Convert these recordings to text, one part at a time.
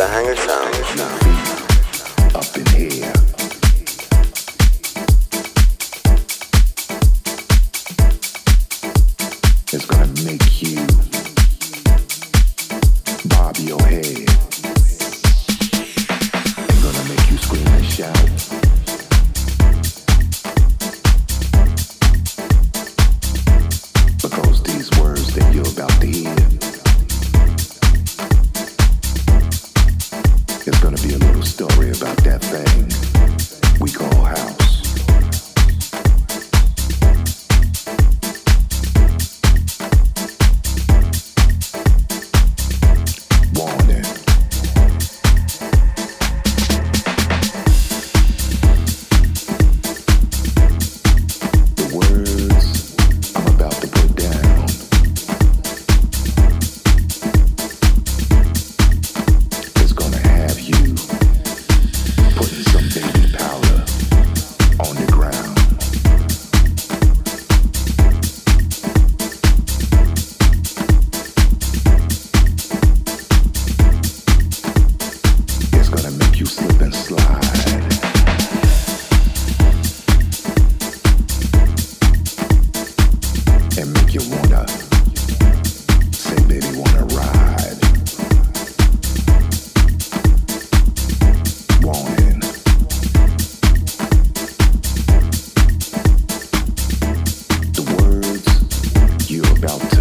You feel in a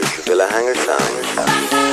message, Villa Hangar Sound.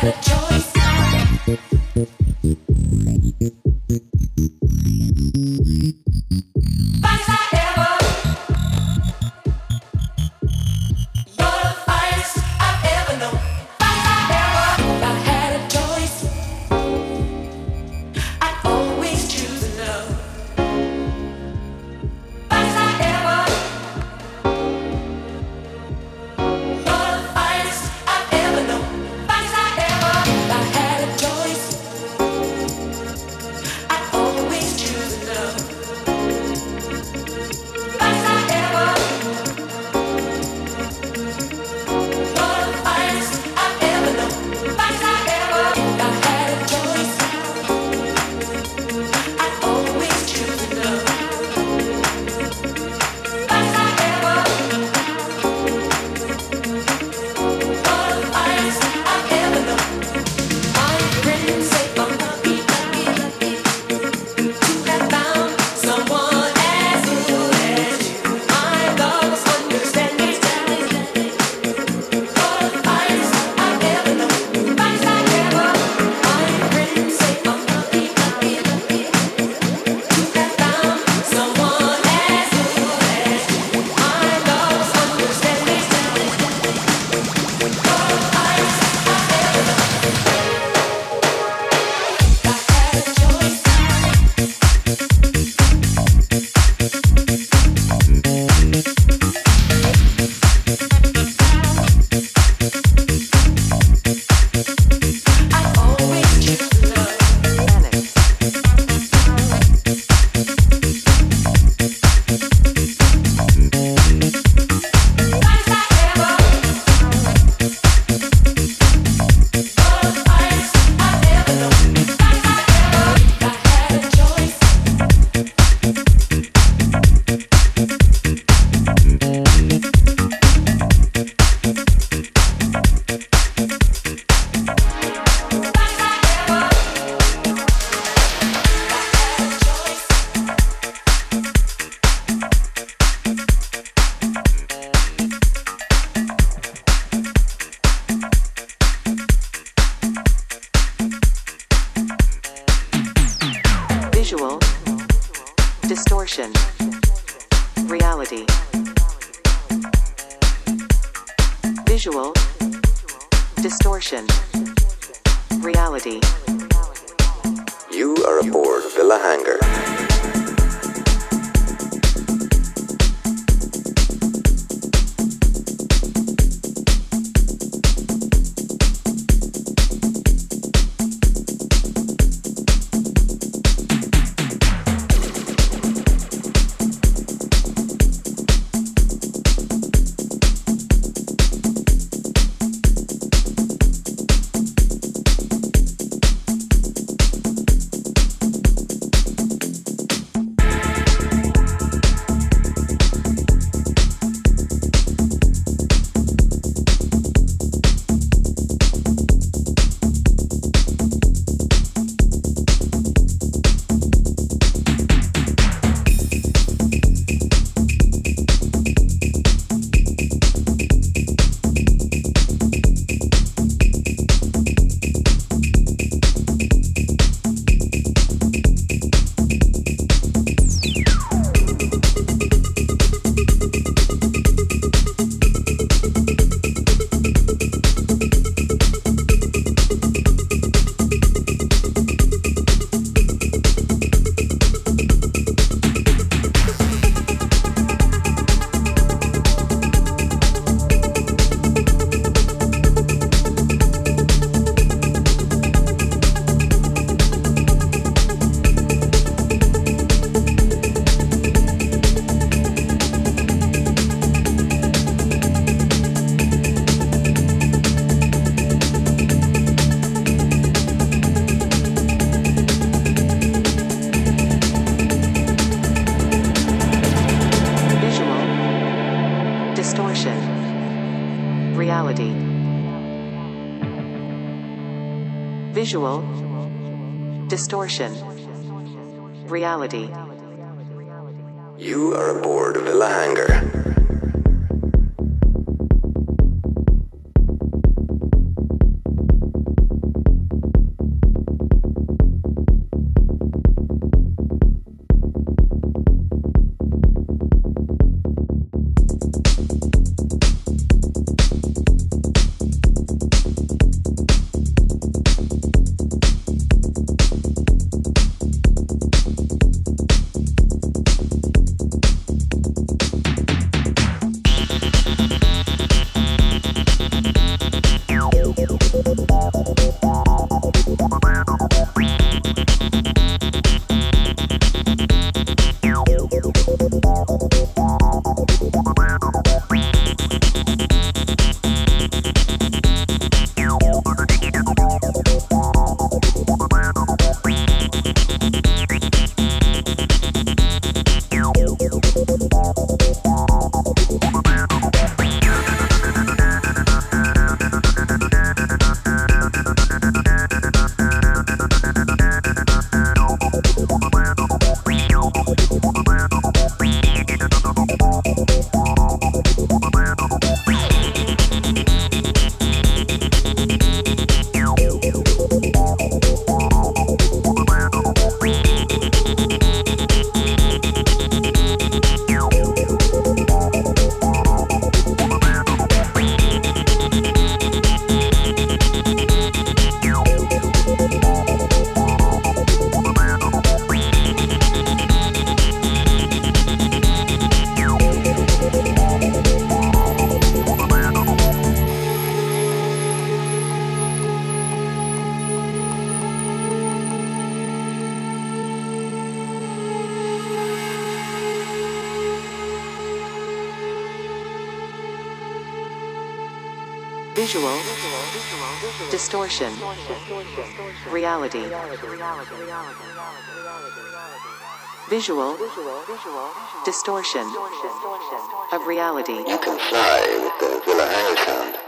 Try to. distortion, reality, visual, distortion of reality. You can fly with the Villa Harris sound.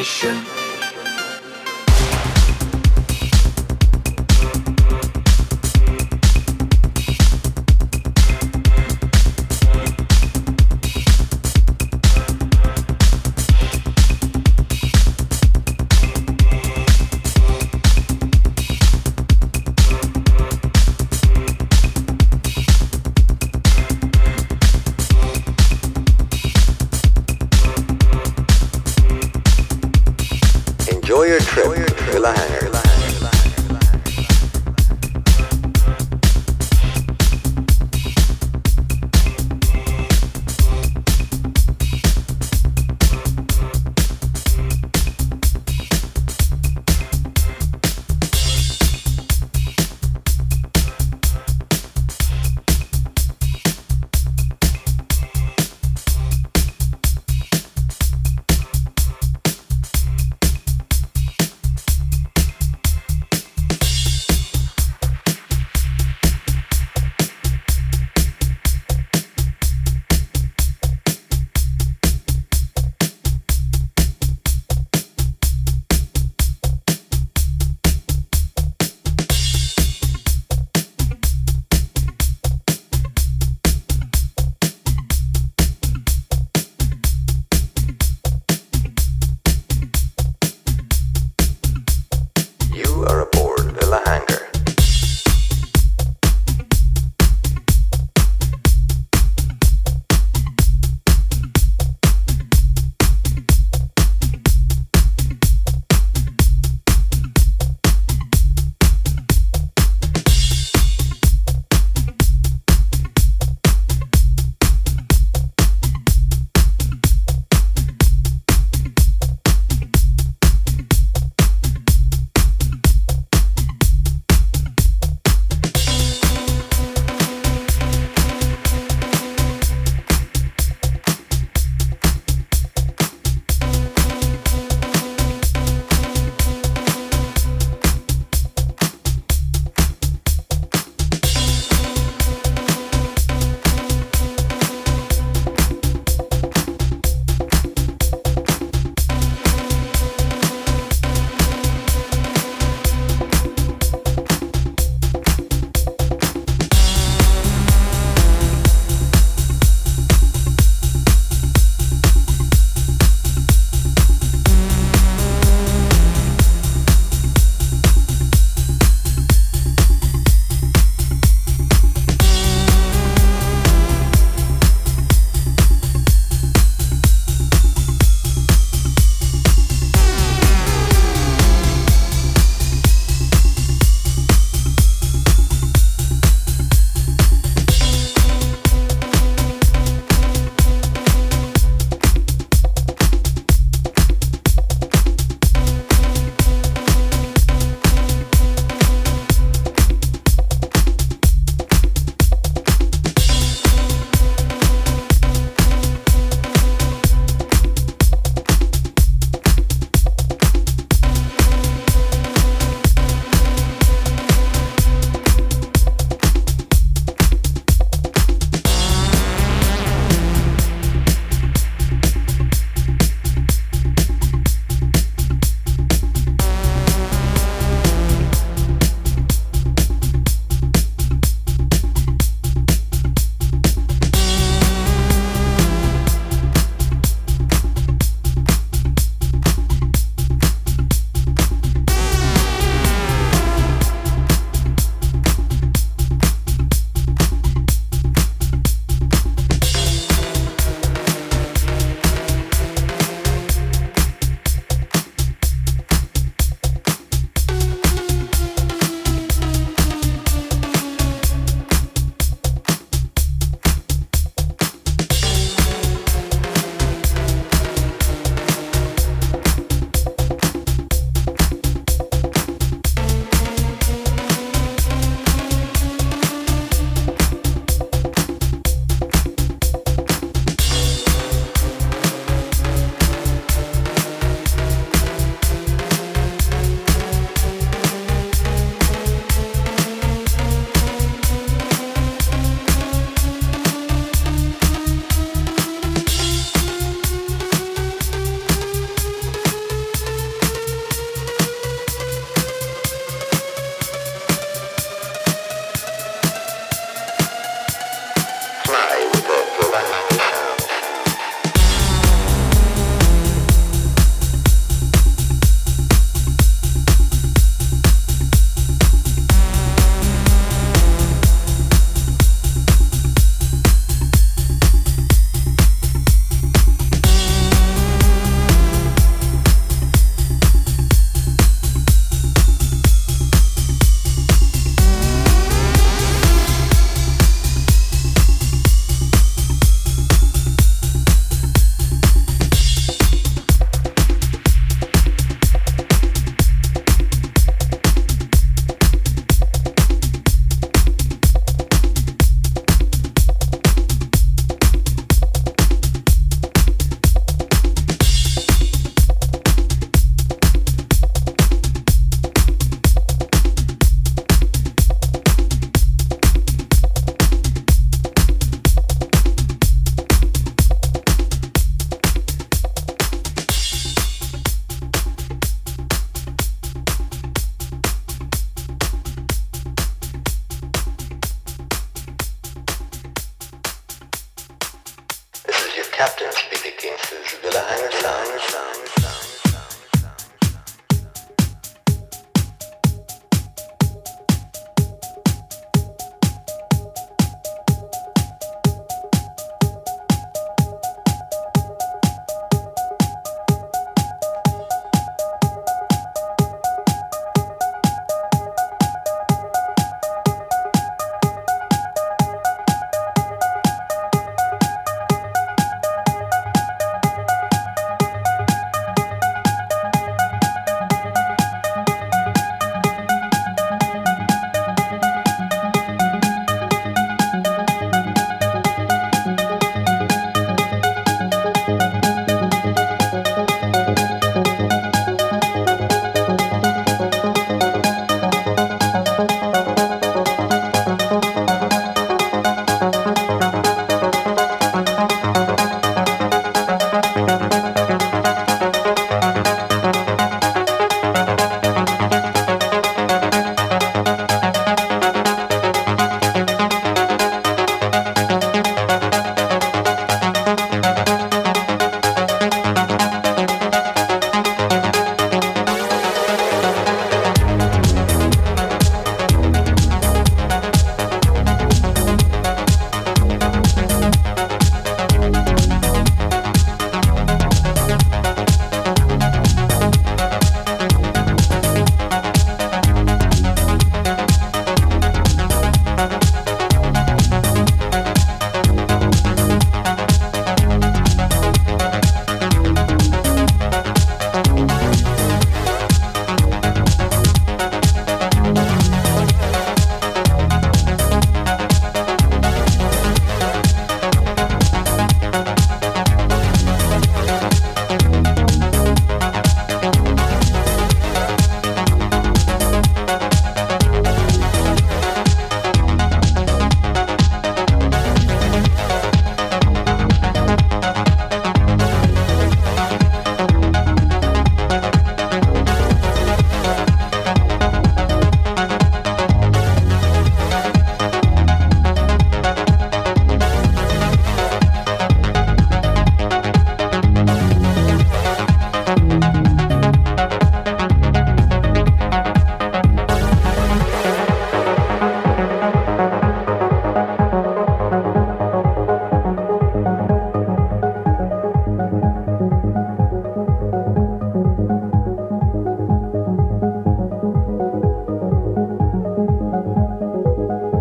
Imagination.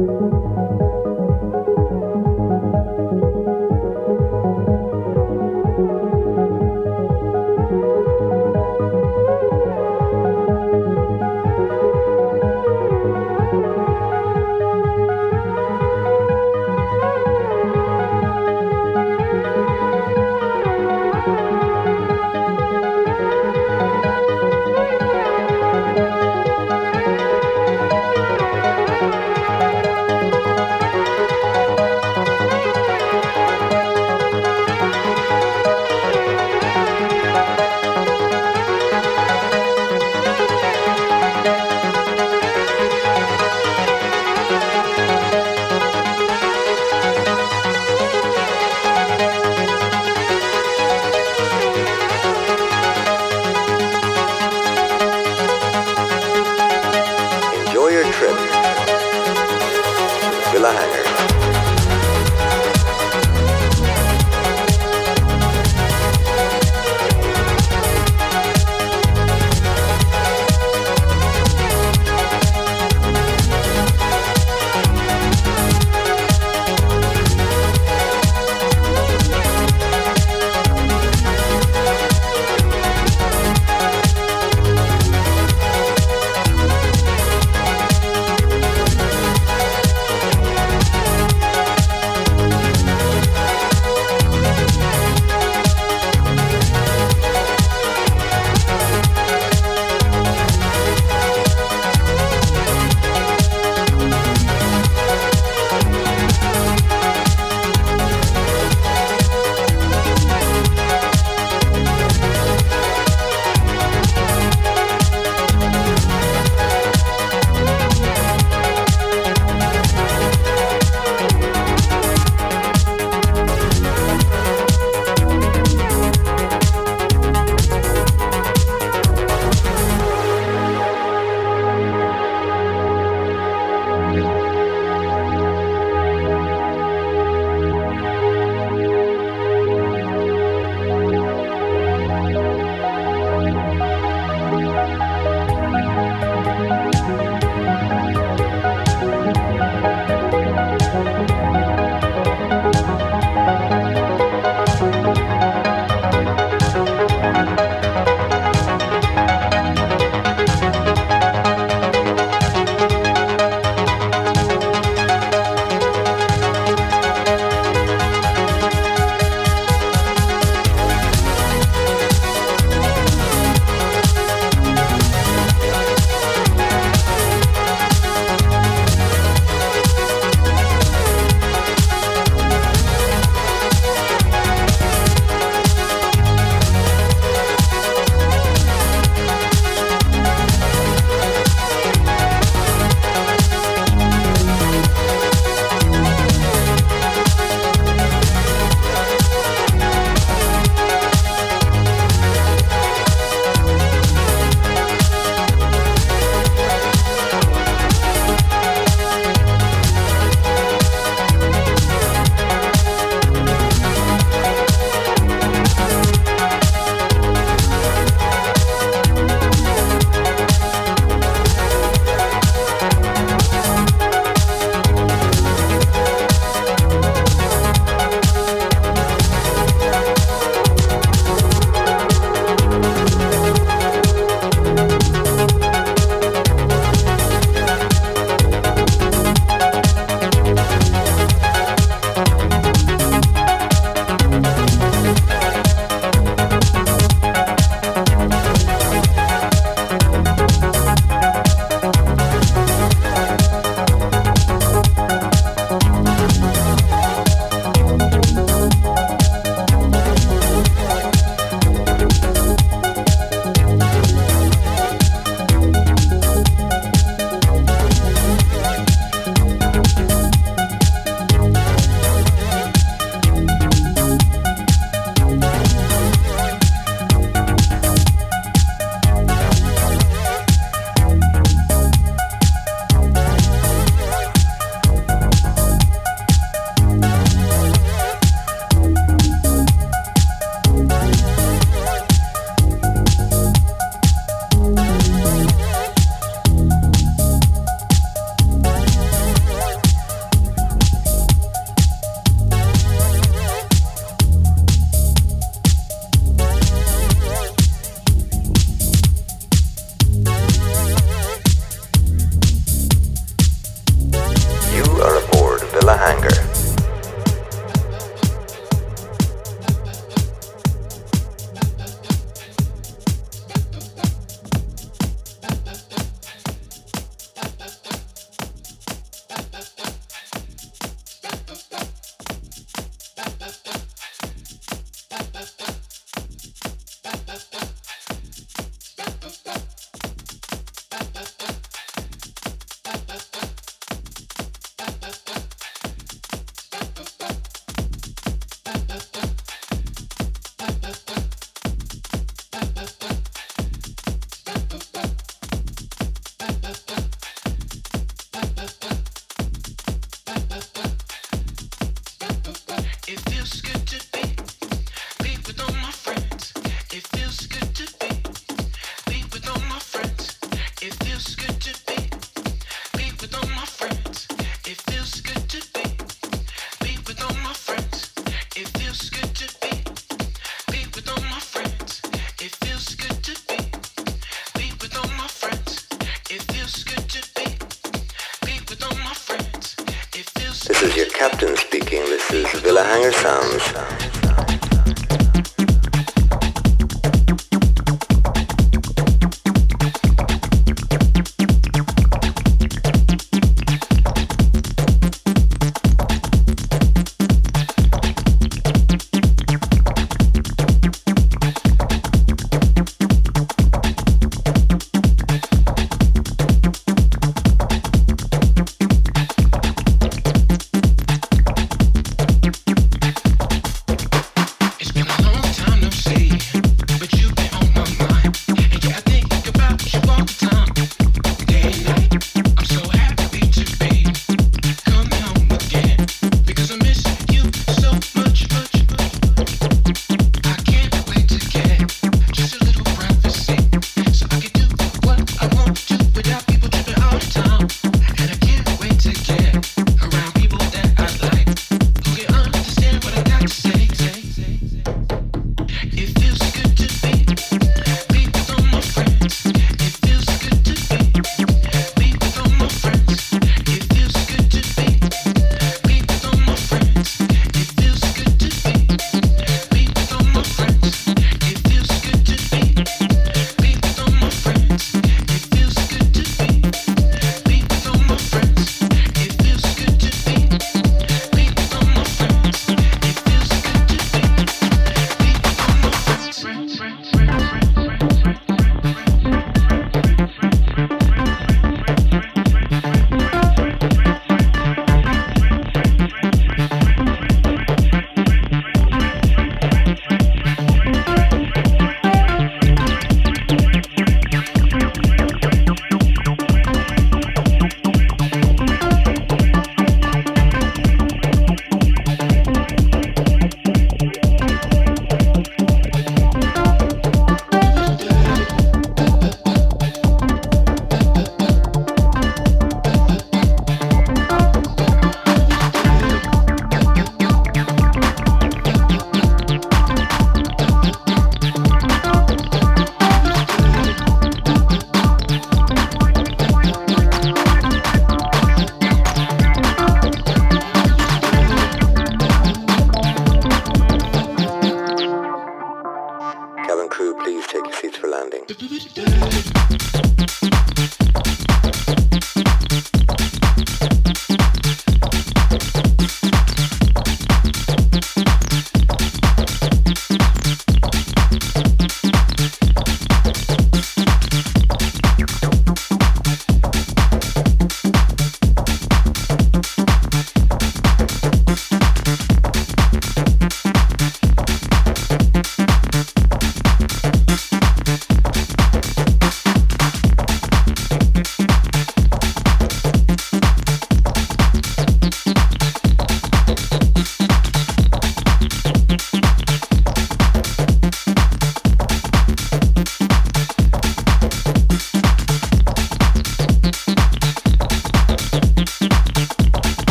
Música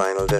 final destination. Eh?